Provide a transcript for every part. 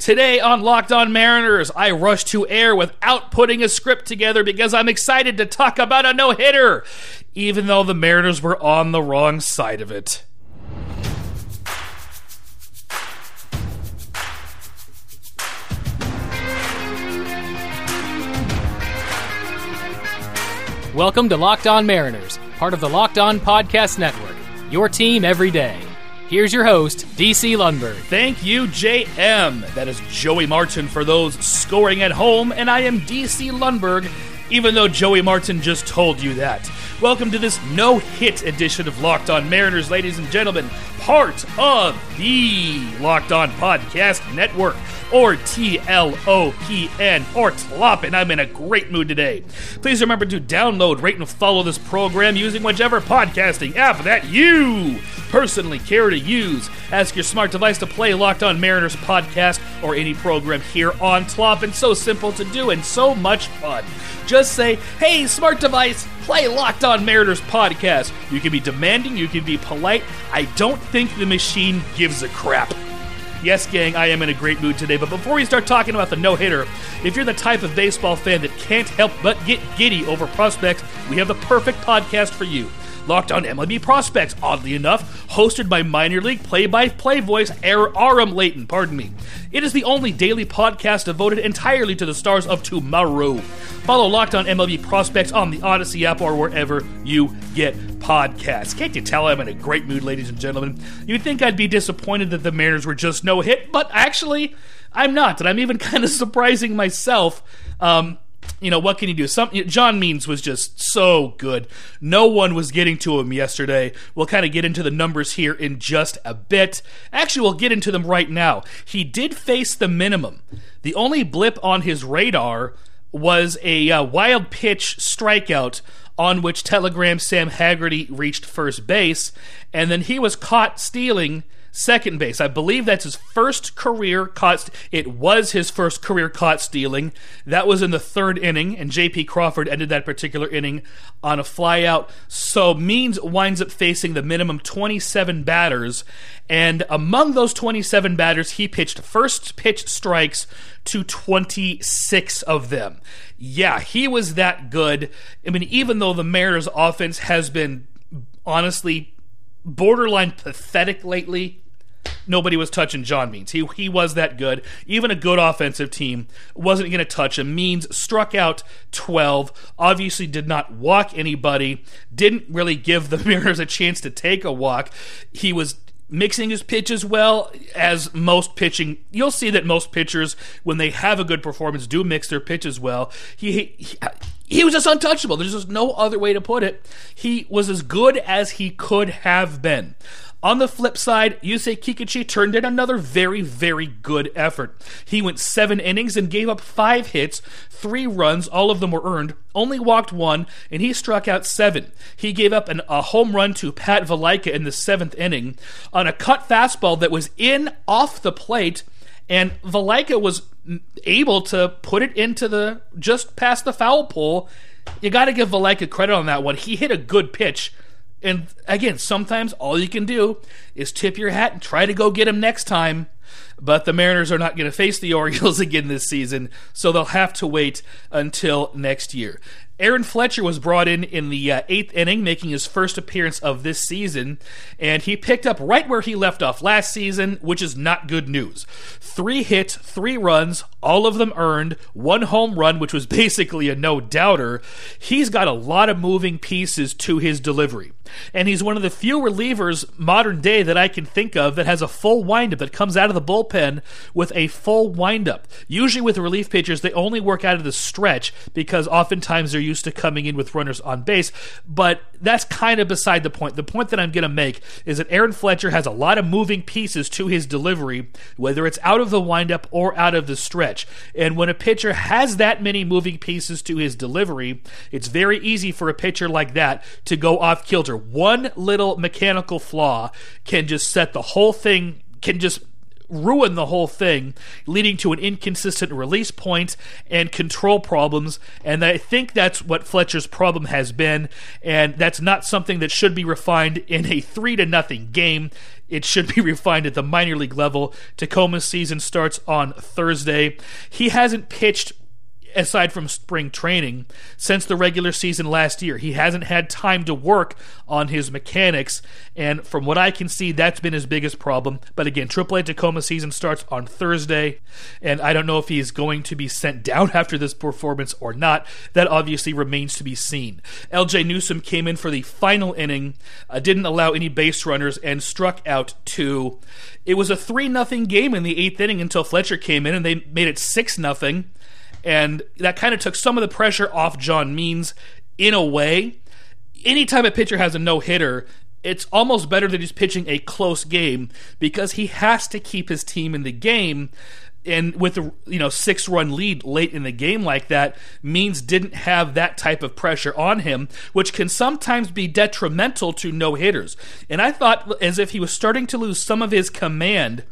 Today on Locked On Mariners, I rush to air without putting a script together because I'm excited to talk about a no hitter, even though the Mariners were on the wrong side of it. Welcome to Locked On Mariners, part of the Locked On Podcast Network. Your team every day. Here's your host, DC Lundberg. Thank you, JM. That is Joey Martin for those scoring at home, and I am DC Lundberg, even though Joey Martin just told you that. Welcome to this no hit edition of Locked On Mariners, ladies and gentlemen, part of the Locked On Podcast Network or T-L-O-P-N or TLOP, and I'm in a great mood today. Please remember to download, rate, and follow this program using whichever podcasting app that you personally care to use. Ask your smart device to play Locked On Mariners podcast or any program here on Tloppin. So simple to do and so much fun. Just say, hey, smart device, play Locked On Mariners podcast. You can be demanding, you can be polite. I don't think the machine gives a crap. Yes, gang, I am in a great mood today. But before we start talking about the no hitter, if you're the type of baseball fan that can't help but get giddy over prospects, we have the perfect podcast for you. Locked on MLB Prospects, oddly enough, hosted by minor league play by play voice Aram Leighton, pardon me. It is the only daily podcast devoted entirely to the stars of tomorrow. Follow Locked on MLB Prospects on the Odyssey app or wherever you get podcasts. Can't you tell I'm in a great mood, ladies and gentlemen? You'd think I'd be disappointed that the Mariners were just no hit, but actually, I'm not, and I'm even kind of surprising myself. Um, you know what can you do? Some John Means was just so good. No one was getting to him yesterday. We'll kind of get into the numbers here in just a bit. Actually, we'll get into them right now. He did face the minimum. The only blip on his radar was a uh, wild pitch strikeout on which Telegram Sam Haggerty reached first base, and then he was caught stealing second base. I believe that's his first career caught. St- it was his first career caught stealing. That was in the third inning, and J.P. Crawford ended that particular inning on a flyout. So Means winds up facing the minimum 27 batters, and among those 27 batters, he pitched first pitch strikes to 26 of them. Yeah, he was that good. I mean, even though the Mariners' offense has been honestly borderline pathetic lately. Nobody was touching John Means. He he was that good. Even a good offensive team wasn't going to touch him. Means struck out 12. Obviously did not walk anybody. Didn't really give the Mariners a chance to take a walk. He was mixing his pitches well as most pitching you'll see that most pitchers when they have a good performance do mix their pitches well he, he he was just untouchable. There's just no other way to put it. He was as good as he could have been. On the flip side, Yusei Kikuchi turned in another very, very good effort. He went seven innings and gave up five hits, three runs, all of them were earned, only walked one, and he struck out seven. He gave up an, a home run to Pat Valaika in the seventh inning on a cut fastball that was in off the plate, and Valaika was able to put it into the just past the foul pole. You got to give Valaika credit on that one. He hit a good pitch. And again, sometimes all you can do is tip your hat and try to go get him next time. But the Mariners are not going to face the Orioles again this season, so they'll have to wait until next year. Aaron Fletcher was brought in in the uh, eighth inning, making his first appearance of this season, and he picked up right where he left off last season, which is not good news. Three hits, three runs, all of them earned, one home run, which was basically a no doubter. He's got a lot of moving pieces to his delivery. And he's one of the few relievers modern day that I can think of that has a full windup that comes out of the bullpen with a full windup. Usually with relief pitchers, they only work out of the stretch because oftentimes they're used to coming in with runners on base. But that's kind of beside the point. The point that I'm going to make is that Aaron Fletcher has a lot of moving pieces to his delivery, whether it's out of the windup or out of the stretch. And when a pitcher has that many moving pieces to his delivery, it's very easy for a pitcher like that to go off kilter one little mechanical flaw can just set the whole thing, can just ruin the whole thing, leading to an inconsistent release point and control problems. And I think that's what Fletcher's problem has been, and that's not something that should be refined in a three to nothing game. It should be refined at the minor league level. Tacoma's season starts on Thursday. He hasn't pitched aside from spring training, since the regular season last year. He hasn't had time to work on his mechanics, and from what I can see, that's been his biggest problem. But again, AAA Tacoma season starts on Thursday, and I don't know if he's going to be sent down after this performance or not. That obviously remains to be seen. Ljay Newsome came in for the final inning, uh, didn't allow any base runners, and struck out two. It was a 3 0 game in the eighth inning until Fletcher came in, and they made it 6 0 and that kind of took some of the pressure off John Means in a way. Anytime a pitcher has a no hitter, it's almost better that he's pitching a close game because he has to keep his team in the game. And with a you know six run lead late in the game like that, Means didn't have that type of pressure on him, which can sometimes be detrimental to no hitters. And I thought as if he was starting to lose some of his command,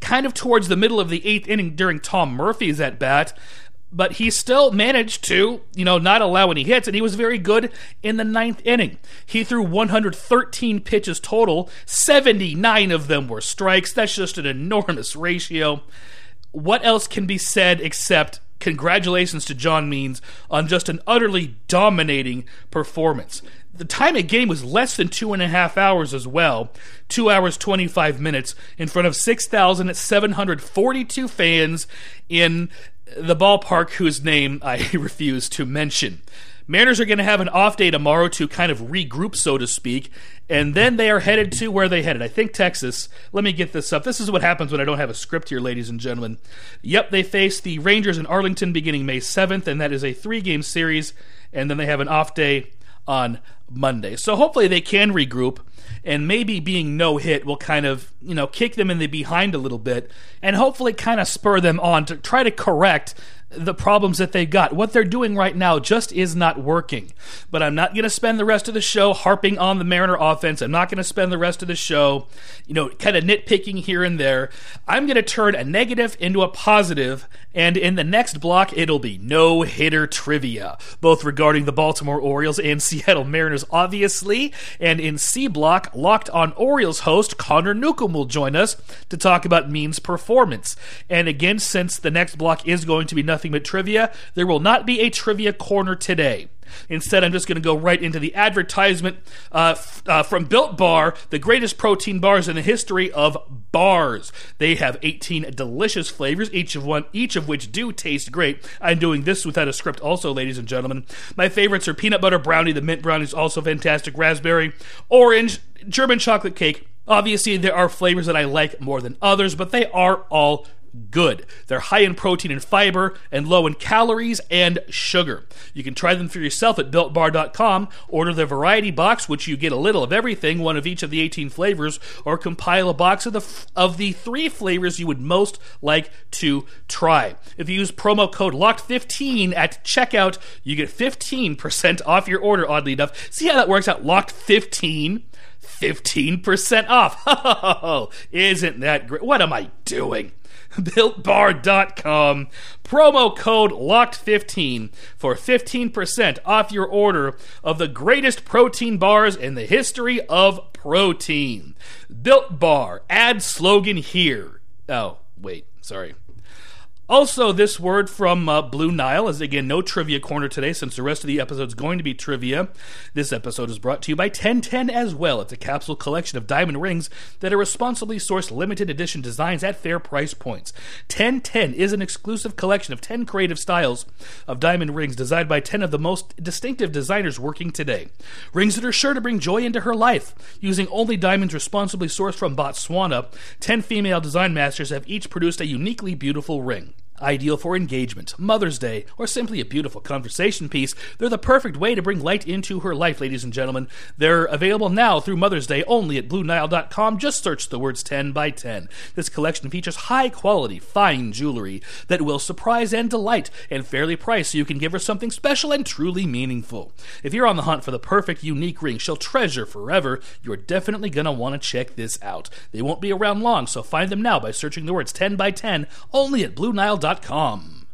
kind of towards the middle of the eighth inning during Tom Murphy's at bat but he still managed to, you know, not allow any hits, and he was very good in the ninth inning. He threw 113 pitches total, 79 of them were strikes. That's just an enormous ratio. What else can be said except congratulations to John Means on just an utterly dominating performance? The time of game was less than two and a half hours as well. Two hours, 25 minutes in front of 6,742 fans in the ballpark whose name I refuse to mention. Mariners are going to have an off day tomorrow to kind of regroup, so to speak, and then they are headed to where they headed. I think Texas. Let me get this up. This is what happens when I don't have a script here, ladies and gentlemen. Yep, they face the Rangers in Arlington beginning May 7th, and that is a three game series, and then they have an off day on Monday. So hopefully they can regroup and maybe being no hit will kind of, you know, kick them in the behind a little bit and hopefully kind of spur them on to try to correct the problems that they've got. What they're doing right now just is not working. But I'm not going to spend the rest of the show harping on the Mariner offense. I'm not going to spend the rest of the show, you know, kind of nitpicking here and there. I'm going to turn a negative into a positive, and in the next block, it'll be no hitter trivia, both regarding the Baltimore Orioles and Seattle Mariners, obviously. And in C block, Locked on Orioles host Connor Newcomb will join us to talk about Means' performance. And again, since the next block is going to be nothing but trivia. There will not be a trivia corner today. Instead, I'm just going to go right into the advertisement uh, f- uh, from Built Bar, the greatest protein bars in the history of bars. They have 18 delicious flavors, each of one, each of which do taste great. I'm doing this without a script, also, ladies and gentlemen. My favorites are peanut butter brownie. The mint brownie is also fantastic. Raspberry, orange, German chocolate cake. Obviously, there are flavors that I like more than others, but they are all good. They're high in protein and fiber and low in calories and sugar. You can try them for yourself at builtbar.com. Order the variety box, which you get a little of everything, one of each of the 18 flavors, or compile a box of the of the three flavors you would most like to try. If you use promo code LOCKED15 at checkout, you get 15% off your order, oddly enough. See how that works out? LOCKED15 15% off. Isn't that great? What am I doing? BuiltBar.com. Promo code LOCKED15 for 15% off your order of the greatest protein bars in the history of protein. Built Bar. Ad slogan here. Oh, wait. Sorry. Also, this word from uh, Blue Nile is again no trivia corner today since the rest of the episode is going to be trivia. This episode is brought to you by 1010 as well. It's a capsule collection of diamond rings that are responsibly sourced limited edition designs at fair price points. 1010 is an exclusive collection of 10 creative styles of diamond rings designed by 10 of the most distinctive designers working today. Rings that are sure to bring joy into her life. Using only diamonds responsibly sourced from Botswana, 10 female design masters have each produced a uniquely beautiful ring. Ideal for engagement, Mother's Day, or simply a beautiful conversation piece, they're the perfect way to bring light into her life, ladies and gentlemen. They're available now through Mother's Day only at BlueNile.com. Just search the words 10 by 10. This collection features high quality, fine jewelry that will surprise and delight, and fairly priced so you can give her something special and truly meaningful. If you're on the hunt for the perfect, unique ring she'll treasure forever, you're definitely going to want to check this out. They won't be around long, so find them now by searching the words 10 by 10 only at BlueNile.com com.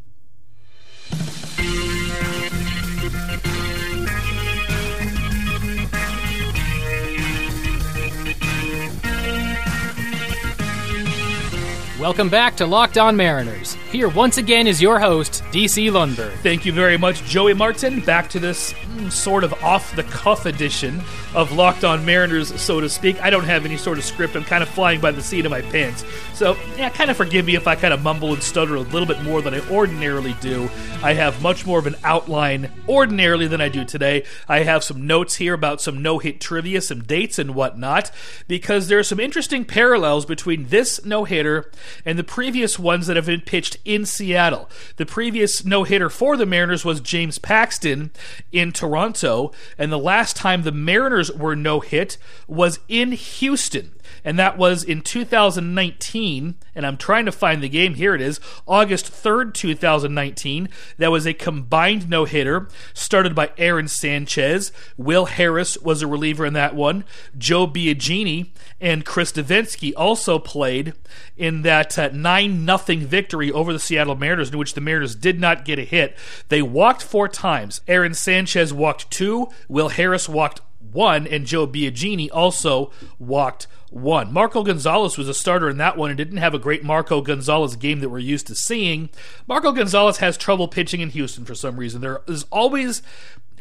Welcome back to Locked On Mariners. Here once again is your host, DC Lundberg. Thank you very much, Joey Martin. Back to this mm, sort of off the cuff edition of Locked On Mariners, so to speak. I don't have any sort of script. I'm kind of flying by the seat of my pants. So, yeah, kind of forgive me if I kind of mumble and stutter a little bit more than I ordinarily do. I have much more of an outline ordinarily than I do today. I have some notes here about some no hit trivia, some dates and whatnot, because there are some interesting parallels between this no hitter and the previous ones that have been pitched in Seattle. The previous no hitter for the Mariners was James Paxton in Toronto, and the last time the Mariners were no hit was in Houston and that was in 2019. And I'm trying to find the game. Here it is August 3rd, 2019. That was a combined no hitter started by Aaron Sanchez. Will Harris was a reliever in that one. Joe Biagini and Chris Devenski also played in that uh, 9 uh, 0 victory over the Seattle Mariners, in which the Mariners did not get a hit. They walked four times. Aaron Sanchez walked two, Will Harris walked one, and Joe Biagini also walked one. Marco Gonzalez was a starter in that one and didn't have a great Marco Gonzalez game that we're used to seeing. Marco Gonzalez has trouble pitching in Houston for some reason. There is always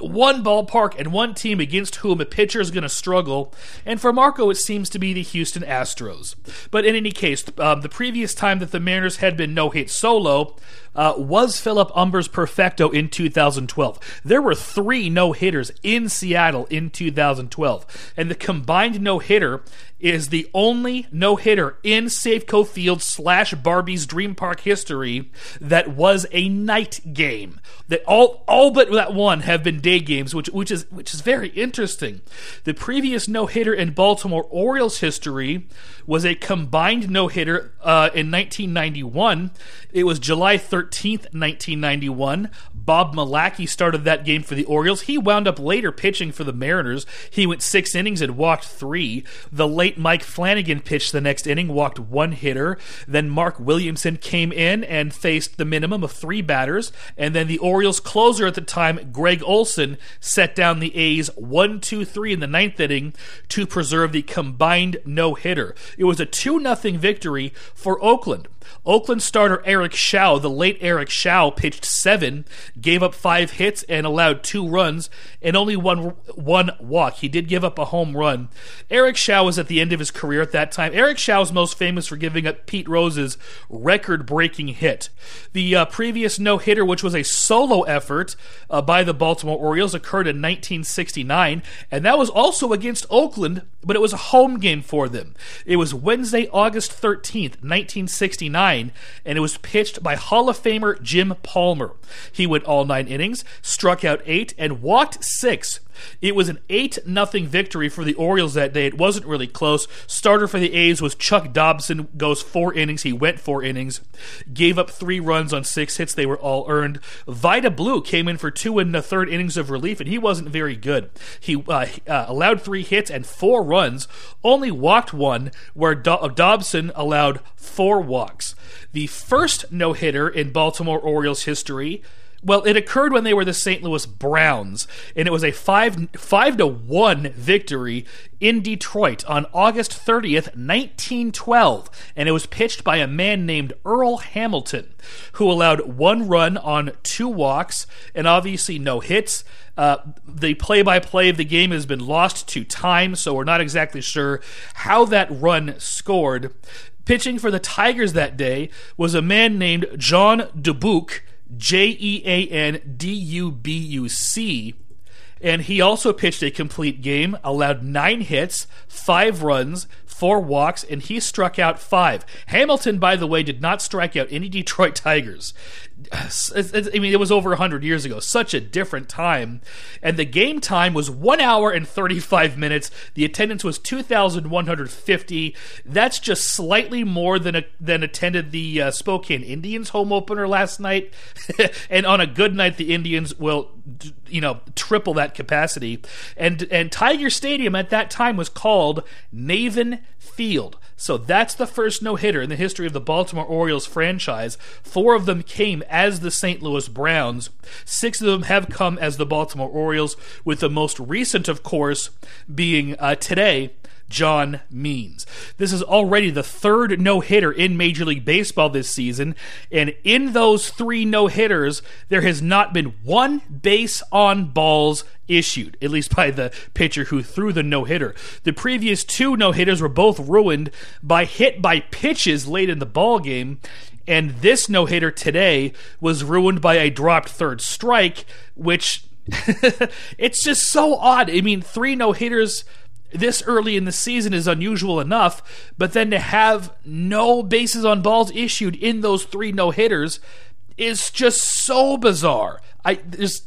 one ballpark and one team against whom a pitcher is going to struggle, and for Marco, it seems to be the Houston Astros. But in any case, um, the previous time that the Mariners had been no hit solo uh, was Philip Humber's perfecto in 2012. There were three no hitters in Seattle in 2012, and the combined no hitter is the only no hitter in Safeco Field slash Barbie's Dream Park history that was a night game. That all all but that one have been day games, which which is which is very interesting. The previous no hitter in Baltimore Orioles history was a combined no hitter uh, in 1991. It was July 13th, 1991. Bob Milacki started that game for the Orioles. He wound up later pitching for the Mariners. He went six innings and walked three. The late Mike Flanagan pitched the next inning, walked one hitter. Then Mark Williamson came in and faced the minimum of three batters. And then the Orioles closer at the time, Gregg Olson, set down the A's 1 2 3 in the ninth inning to preserve the combined no hitter. It was a 2 0 victory for Oakland. Oakland starter Eric Show, the late Eric Show, pitched seven, gave up five hits, and allowed two runs and only one one walk. He did give up a home run. Eric Show was at the end of his career at that time. Eric Show is most famous for giving up Pete Rose's record-breaking hit. The uh, previous no-hitter, which was a solo effort uh, by the Baltimore Orioles, occurred in 1969, and that was also against Oakland, but it was a home game for them. It was Wednesday, August 13th, 1969 and it was pitched by Hall of Famer Jim Palmer. He went all nine innings, struck out eight, and walked six. It was an 8 0 victory for the Orioles that day. It wasn't really close. Starter for the A's was Chuck Dobson, goes four innings. He went four innings, gave up three runs on six hits. They were all earned. Vida Blue came in for two and the third innings of relief, and he wasn't very good. He uh, uh, allowed three hits and four runs, only walked one, where Do- Dobson allowed four walks. The first no hitter in Baltimore Orioles history well, it occurred when they were the St. Louis Browns, and it was a five five to one victory in Detroit on August 30th, 1912, and it was pitched by a man named Earl Hamilton, who allowed one run on two walks and obviously no hits. Uh, the play-by-play of the game has been lost to time, so we're not exactly sure how that run scored. Pitching for the Tigers that day was a man named John Dubuc J E A N D U B U C. And he also pitched a complete game, allowed nine hits, five runs, four walks, and he struck out five. Hamilton, by the way, did not strike out any Detroit Tigers. I mean, it was over 100 years ago. Such a different time. And the game time was 1 hour and 35 minutes. The attendance was 2,150. That's just slightly more than, a, than attended the uh, Spokane Indians home opener last night. and on a good night, the Indians will, you know, triple that capacity. And, and Tiger Stadium at that time was called Navin Field. So that's the first no hitter in the history of the Baltimore Orioles franchise. Four of them came as the St. Louis Browns. Six of them have come as the Baltimore Orioles, with the most recent, of course, being uh, today John Means. This is already the third no hitter in Major League Baseball this season, and in those three no hitters, there has not been one base on balls issued, at least by the pitcher who threw the no hitter. The previous two no hitters were both ruined by hit by pitches late in the ball game, and this no hitter today was ruined by a dropped third strike, which it's just so odd. I mean, three no hitters this early in the season is unusual enough, but then to have no bases on balls issued in those three no hitters is just so bizarre. I there's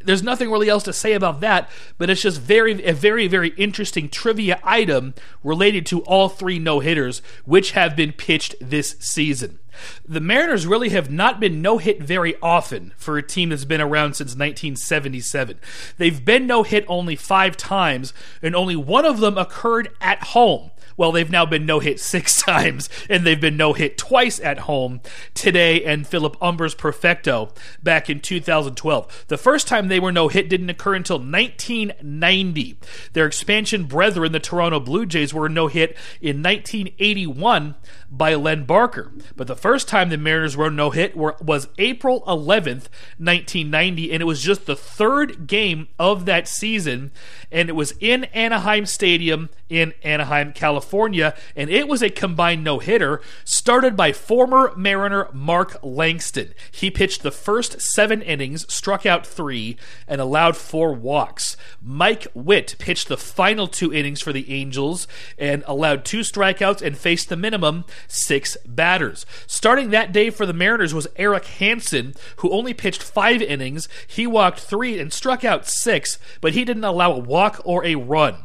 there's nothing really else to say about that, but it's just very a very very interesting trivia item related to all three no hitters which have been pitched this season. The Mariners really have not been no hit very often for a team that's been around since 1977. They've been no hit only five times, and only one of them occurred at home. Well, they've now been no hit six times, and they've been no hit twice at home today and Philip Humber's Perfecto back in 2012. The first time they were no hit didn't occur until 1990. Their expansion brethren, the Toronto Blue Jays, were no hit in 1981 by Len Barker. But the first time the Mariners were no hit was April 11th, 1990, and it was just the third game of that season, and it was in Anaheim Stadium in Anaheim, California, and it was a combined no hitter started by former Mariner Mark Langston. He pitched the first seven innings, struck out three, and allowed four walks. Mike Witt pitched the final two innings for the Angels and allowed two strikeouts and faced the minimum six batters. Starting that day for the Mariners was Erik Hanson, who only pitched five innings. He walked three and struck out six, but he didn't allow a walk or a run.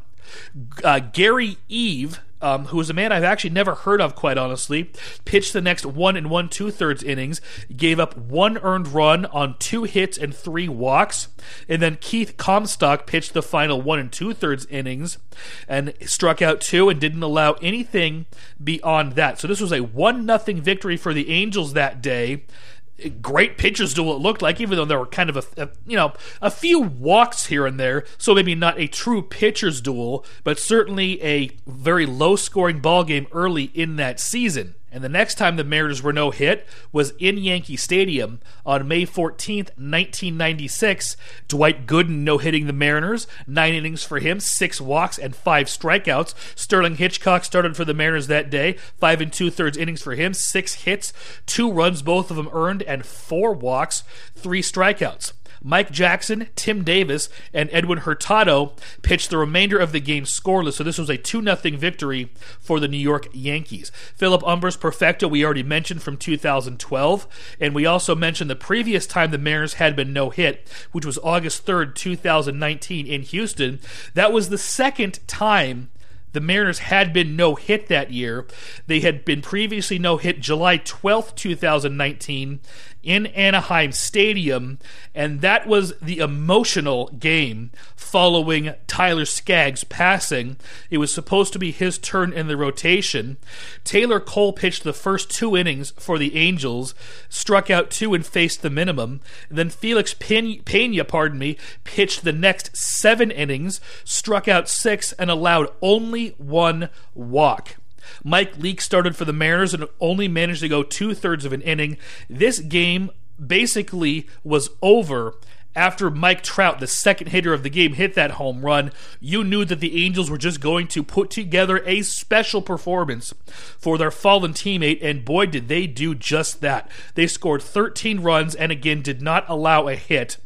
Uh, Gary Eave, um, who is a man I've actually never heard of, quite honestly, pitched the next one and one two thirds innings, gave up one earned run on two hits and three walks, and then Keith Comstock pitched the final one and two thirds innings and struck out two and didn't allow anything beyond that. So this was a one nothing victory for the Angels that day great pitchers duel it looked like, even though there were kind of a, a, you know a few walks here and there. So maybe not a true pitchers duel, but certainly a very low scoring ball game early in that season. And the next time the Mariners were no hit was in Yankee Stadium on May 14th, 1996. Dwight Gooden no hitting the Mariners, nine innings for him, six walks, and five strikeouts. Sterling Hitchcock started for the Mariners that day, five and two thirds innings for him, six hits, two runs, both of them earned, and four walks, three strikeouts. Mike Jackson, Tim Davis, and Edwin Hurtado pitched the remainder of the game scoreless, so this was a 2 0 victory for the New York Yankees. Philip Humber's Perfecto, we already mentioned from 2012, and we also mentioned the previous time the Mariners had been no hit, which was August 3rd, 2019, in Houston. That was the second time the Mariners had been no hit that year. They had been previously no hit July 12th, 2019, in Anaheim Stadium, and that was the emotional game following Tyler Skaggs passing. It was supposed to be his turn in the rotation. Taylor Cole pitched the first two innings for the Angels, struck out two and faced the minimum. Then Felix Pena, pardon me, pitched the next seven innings, struck out six, and allowed only one walk. Mike Leake started for the Mariners and only managed to go two thirds of an inning. This game basically was over after Mike Trout, the second hitter of the game, hit that home run, you knew that the Angels were just going to put together a special performance for their fallen teammate, and boy, did they do just that. They scored 13 runs and again did not allow a hit.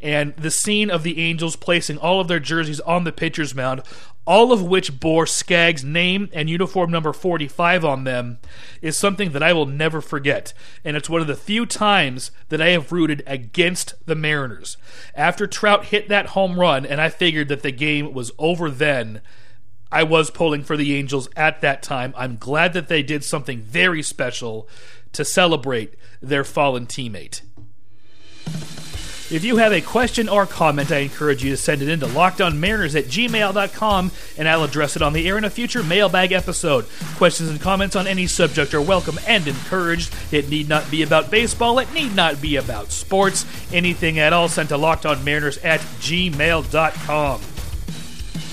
And the scene of the Angels placing all of their jerseys on the pitcher's mound, all of which bore Skaggs' name and uniform number 45 on them, is something that I will never forget. And it's one of the few times that I have rooted against the Mariners. After Trout hit that home run, and I figured that the game was over then. I was pulling for the Angels at that time. I'm glad that they did something very special to celebrate their fallen teammate. If you have a question or comment, I encourage you to send it in to lockedonmariners at gmail.com and I'll address it on the air in a future mailbag episode. Questions and comments on any subject are welcome and encouraged. It need not be about baseball, it need not be about sports. Anything at all sent to lockedonmariners at gmail.com.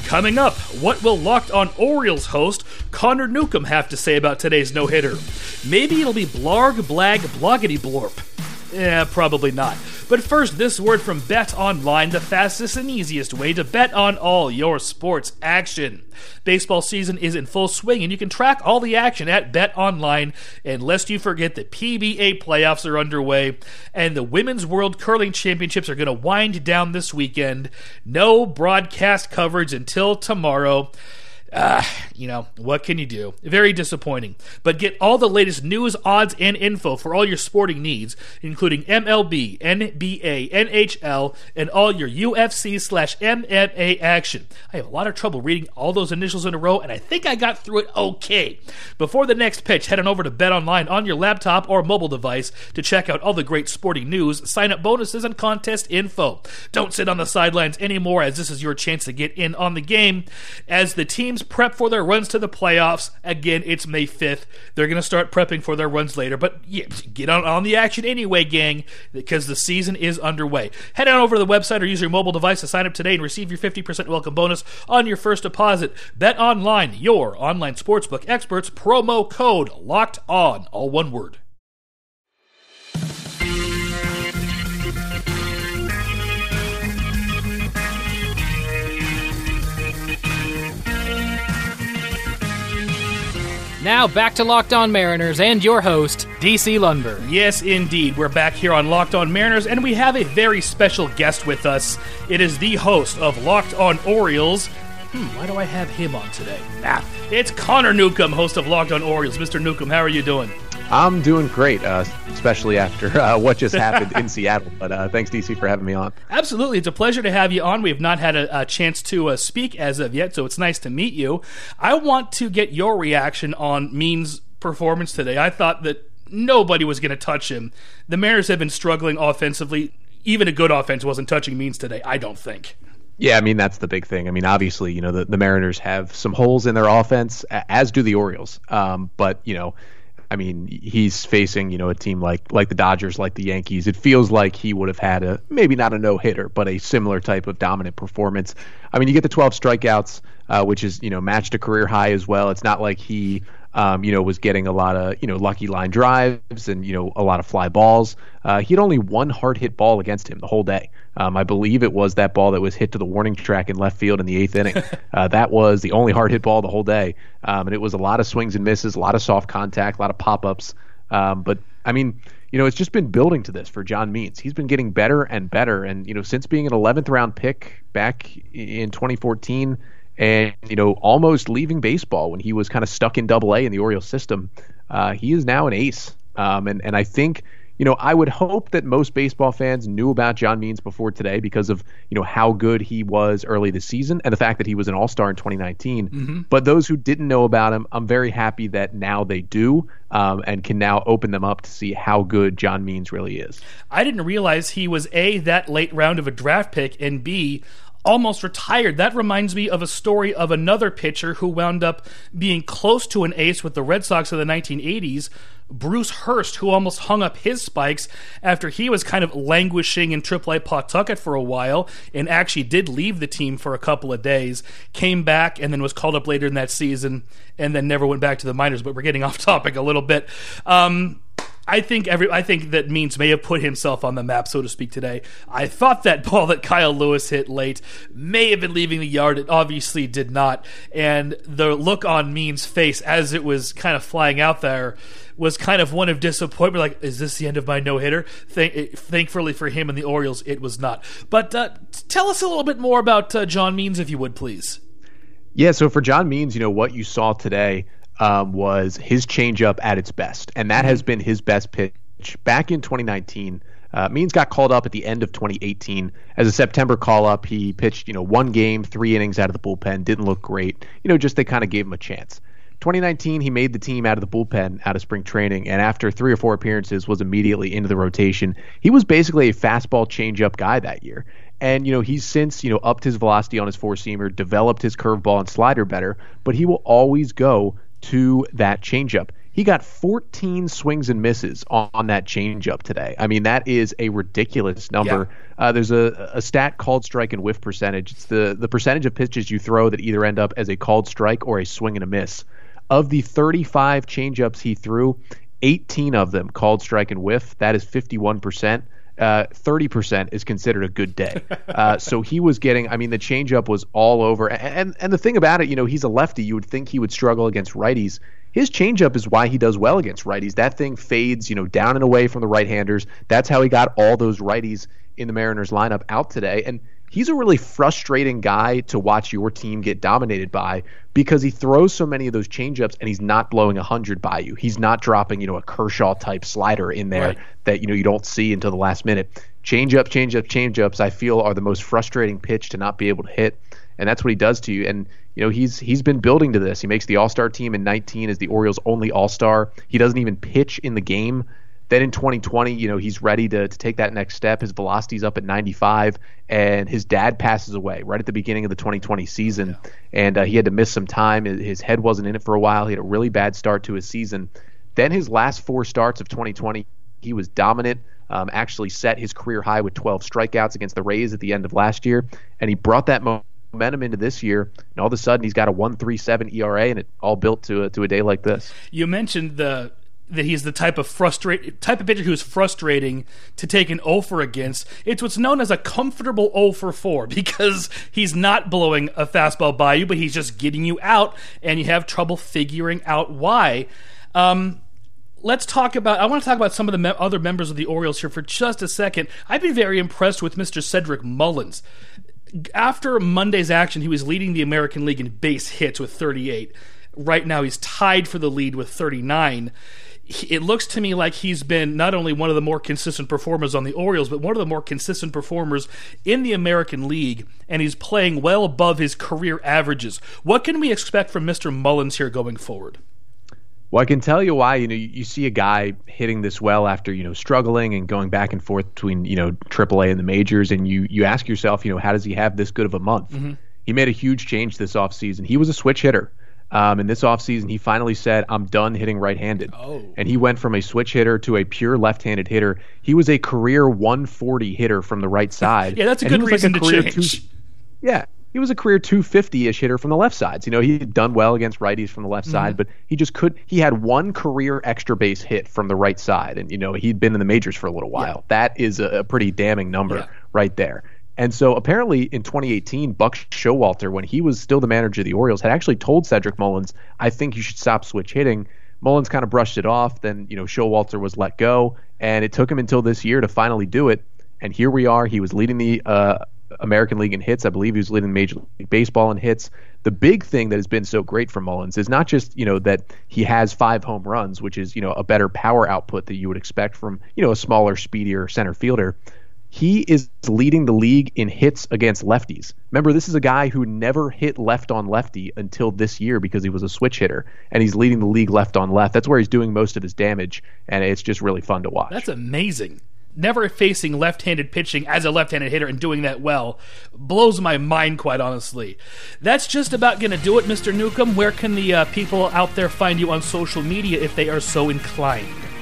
Coming up, what will Locked On Orioles host Connor Newcomb have to say about today's no hitter? Maybe it'll be blarg, blag, bloggity blorp. Yeah, probably not. But first, this word from Bet Online, the fastest and easiest way to bet on all your sports action. Baseball season is in full swing, and you can track all the action at Bet Online. And lest you forget, the PBA playoffs are underway, and the Women's World Curling Championships are going to wind down this weekend. No broadcast coverage until tomorrow. Uh, you know, what can you do? Very disappointing. But get all the latest news, odds, and info for all your sporting needs, including MLB, NBA, NHL, and all your UFC slash MMA action. I have a lot of trouble reading all those initials in a row, and I think I got through it okay. Before the next pitch, head on over to Bet Online on your laptop or mobile device to check out all the great sporting news, sign up bonuses, and contest info. Don't sit on the sidelines anymore, as this is your chance to get in on the game. As the teams prep for their runs to the playoffs. Again, it's May 5th. They're going to start prepping for their runs later. But yeah, get on, on the action anyway, gang, because the season is underway. Head on over to the website or use your mobile device to sign up today and receive your 50% welcome bonus on your first deposit. Bet online, your online sportsbook experts, promo code locked on, all one word. Now back to Locked On Mariners and your host, DC Lundberg. Yes, indeed. We're back here on Locked On Mariners, and we have a very special guest with us. It is the host of Locked On Orioles. Hmm, why do I have him on today? Ah, it's Connor Newcomb, host of Locked On Orioles. Mr. Newcomb, how are you doing? I'm doing great, uh, especially after uh, what just happened in Seattle. But uh, thanks, DC, for having me on. Absolutely. It's a pleasure to have you on. We have not had a, a chance to uh, speak as of yet, so it's nice to meet you. I want to get your reaction on Means' performance today. I thought that nobody was going to touch him. The Mariners have been struggling offensively. Even a good offense wasn't touching Means today, I don't think. Yeah, I mean that's the big thing. I mean, obviously, you know, the, the Mariners have some holes in their offense, as do the Orioles. Um, but you know, I mean, he's facing you know a team like like the Dodgers, like the Yankees. It feels like he would have had a maybe not a no hitter, but a similar type of dominant performance. I mean, you get the 12 strikeouts, uh, which is you know matched a career high as well. It's not like he um, you know, was getting a lot of, you know, lucky line drives and, you know, a lot of fly balls. Uh, he had only one hard hit ball against him the whole day. Um, I believe it was that ball that was hit to the warning track in left field in the eighth inning. Uh, that was the only hard hit ball the whole day. Um, and it was a lot of swings and misses, a lot of soft contact, a lot of pop ups. Um, but I mean, you know, it's just been building to this for John Means. He's been getting better and better. And, you know, since being an 11th round pick back in 2014, and you know almost leaving baseball when he was kind of stuck in Double A in the Orioles system. Uh, he is now an ace, um, and and I think you know I would hope that most baseball fans knew about John Means before today because of you know how good he was early this season and the fact that he was an All Star in 2019. Mm-hmm. But those who didn't know about him, I'm very happy that now they do. Um, and can now open them up to see how good John Means really is. I didn't realize he was a that late round of a draft pick, and b almost retired. That reminds me of a story of another pitcher who wound up being close to an ace with the Red Sox of the 1980s. Bruce Hurst, who almost hung up his spikes after he was kind of languishing in AAA Pawtucket for a while and actually did leave the team for a couple of days, came back and then was called up later in that season and then never went back to the minors. But we're getting off topic a little bit. Um, I think every I think that Means may have put himself on the map, so to speak, today. I thought that ball that Kyle Lewis hit late may have been leaving the yard. It obviously did not, and the look on Means' face as it was kind of flying out there was kind of one of disappointment. Like, is this the end of my no hitter? Thank- thankfully for him and the Orioles, it was not. But uh, tell us a little bit more about uh, John Means, if you would, please. Yeah, so for John Means, you know what you saw today um, was his changeup at its best, and that has been his best pitch back in 2019. Uh, Means got called up at the end of 2018 as a September call up. He pitched, you know, one game, three innings out of the bullpen. Didn't look great. You know, just they kind of gave him a chance. 2019, he made the team out of the bullpen out of spring training, and after three or four appearances, was immediately into the rotation. He was basically a fastball changeup guy that year. And, you know, he's since, you know, upped his velocity on his four seamer, developed his curveball and slider better, but he will always go to that changeup. He got 14 swings and misses on, on that changeup today. I mean, that is a ridiculous number. Yeah. Uh, there's a, a stat called strike and whiff percentage. It's the, the percentage of pitches you throw that either end up as a called strike or a swing and a miss. Of the 35 changeups he threw, 18 of them called strike and whiff. That is 51%. Uh, 30% is considered a good day. Uh, so he was getting, I mean, the changeup was all over. And, and the thing about it, you know, he's a lefty. You would think he would struggle against righties. His changeup is why he does well against righties. That thing fades, you know, down and away from the right handers. That's how he got all those righties in the Mariners lineup out today. And he's a really frustrating guy to watch your team get dominated by because he throws so many of those changeups and he's not blowing 100 by you. He's not dropping, you know, a Kershaw type slider in there right. that, you know, you don't see until the last minute. Changeup, changeup, changeups, I feel are the most frustrating pitch to not be able to hit. And that's what he does to you. And, you know, he's he's been building to this. He makes the All Star team in 19 as the Orioles' only All Star. He doesn't even pitch in the game then in 2020, you know, he's ready to, to take that next step. His velocity's up at 95, and his dad passes away right at the beginning of the 2020 season, yeah. and uh, he had to miss some time. His head wasn't in it for a while. He had a really bad start to his season. Then his last four starts of 2020, he was dominant. Um, actually set his career high with 12 strikeouts against the Rays at the end of last year, and he brought that momentum into this year, and all of a sudden he's got a 1.37 ERA, and it all built to a, to a day like this. You mentioned the that he's the type of frustrate type of pitcher who's frustrating to take an 0 for against. It's what's known as a comfortable 0 for 4 because he's not blowing a fastball by you, but he's just getting you out, and you have trouble figuring out why. Um, let's talk about. I want to talk about some of the me- other members of the Orioles here for just a second. I've been very impressed with Mr. Cedric Mullins. After Monday's action, he was leading the American League in base hits with 38. Right now, he's tied for the lead with 39 it looks to me like he's been not only one of the more consistent performers on the Orioles, but one of the more consistent performers in the American League, and he's playing well above his career averages. What can we expect from Mr. Mullins here going forward? Well, I can tell you why. You know, you, see a guy hitting this well after you know struggling and going back and forth between you know AAA and the majors, and you you ask yourself, you know, how does he have this good of a month? Mm-hmm. He made a huge change this offseason. He was a switch hitter. Um, in this offseason, he finally said, I'm done hitting right handed. Oh. And he went from a switch hitter to a pure left handed hitter. He was a career 140 hitter from the right side. yeah, that's a good reason like a to change. Two, yeah, he was a career 250 ish hitter from the left sides. You know, he had done well against righties from the left mm-hmm. side, but he just could. He had one career extra base hit from the right side. And, you know, he'd been in the majors for a little while. Yeah. That is a, a, pretty damning number yeah. right there. And so apparently in 2018, Buck Showalter, when he was still the manager of the Orioles, had actually told Cedric Mullins, I think you should stop switch hitting. Mullins kind of brushed it off. Then, you know, Showalter was let go. And it took him until this year to finally do it. And here we are. He was leading the uh, American League in hits. I believe he was leading Major League Baseball in hits. The big thing that has been so great for Mullins is not just, you know, that he has five home runs, which is, you know, a better power output that you would expect from, you know, a smaller, speedier center fielder he is leading the league in hits against lefties. Remember, this is a guy who never hit left on lefty until this year because he was a switch hitter, and he's leading the league left on left. That's where he's doing most of his damage, and it's just really fun to watch. That's amazing. Never facing left handed pitching as a left handed hitter and doing that well blows my mind, quite honestly. That's just about to do it, Mr. Newcomb. Where can the uh, people out there find you on social media if they are so inclined?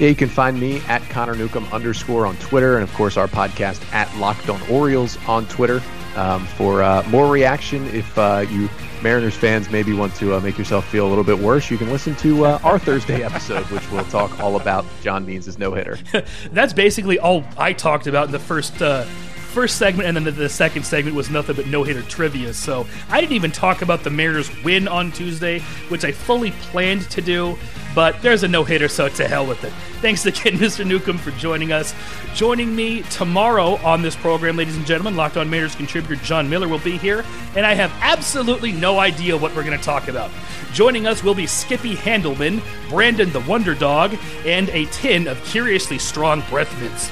Yeah, you can find me at Connor Newcomb underscore on Twitter, and of course our podcast at Locked On Orioles on Twitter. um, for uh, more reaction. If uh, you Mariners fans maybe want to uh, make yourself feel a little bit worse, you can listen to uh, our Thursday episode, which will talk all about John Means' no hitter. That's basically all I talked about in the first uh, first segment, and then the, the second segment was nothing but no hitter trivia. So I didn't even talk about the Mariners win on Tuesday, which I fully planned to do. But there's a no hitter, so to hell with it. Thanks again, Mr. Newcomb, for joining us. Joining me tomorrow on this program, ladies and gentlemen, Locked On Mariners contributor John Miller will be here, and I have absolutely no idea what we're going to talk about. Joining us will be Skippy Handelman, Brandon the Wonder Dog, and a tin of curiously strong breath mints.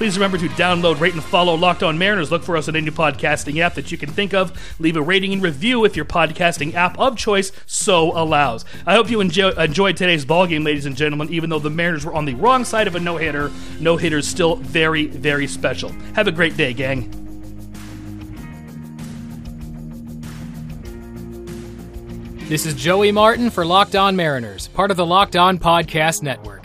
Please remember to download, rate, and follow Locked On Mariners. Look for us on any podcasting app that you can think of. Leave a rating and review if your podcasting app of choice so allows. I hope you enjoy, enjoyed today's ball game, ladies and gentlemen. Even though the Mariners were on the wrong side of a no hitter, no hitter is still very, very special. Have a great day, gang. This is Joey Martin for Locked On Mariners, part of the Locked On Podcast Network.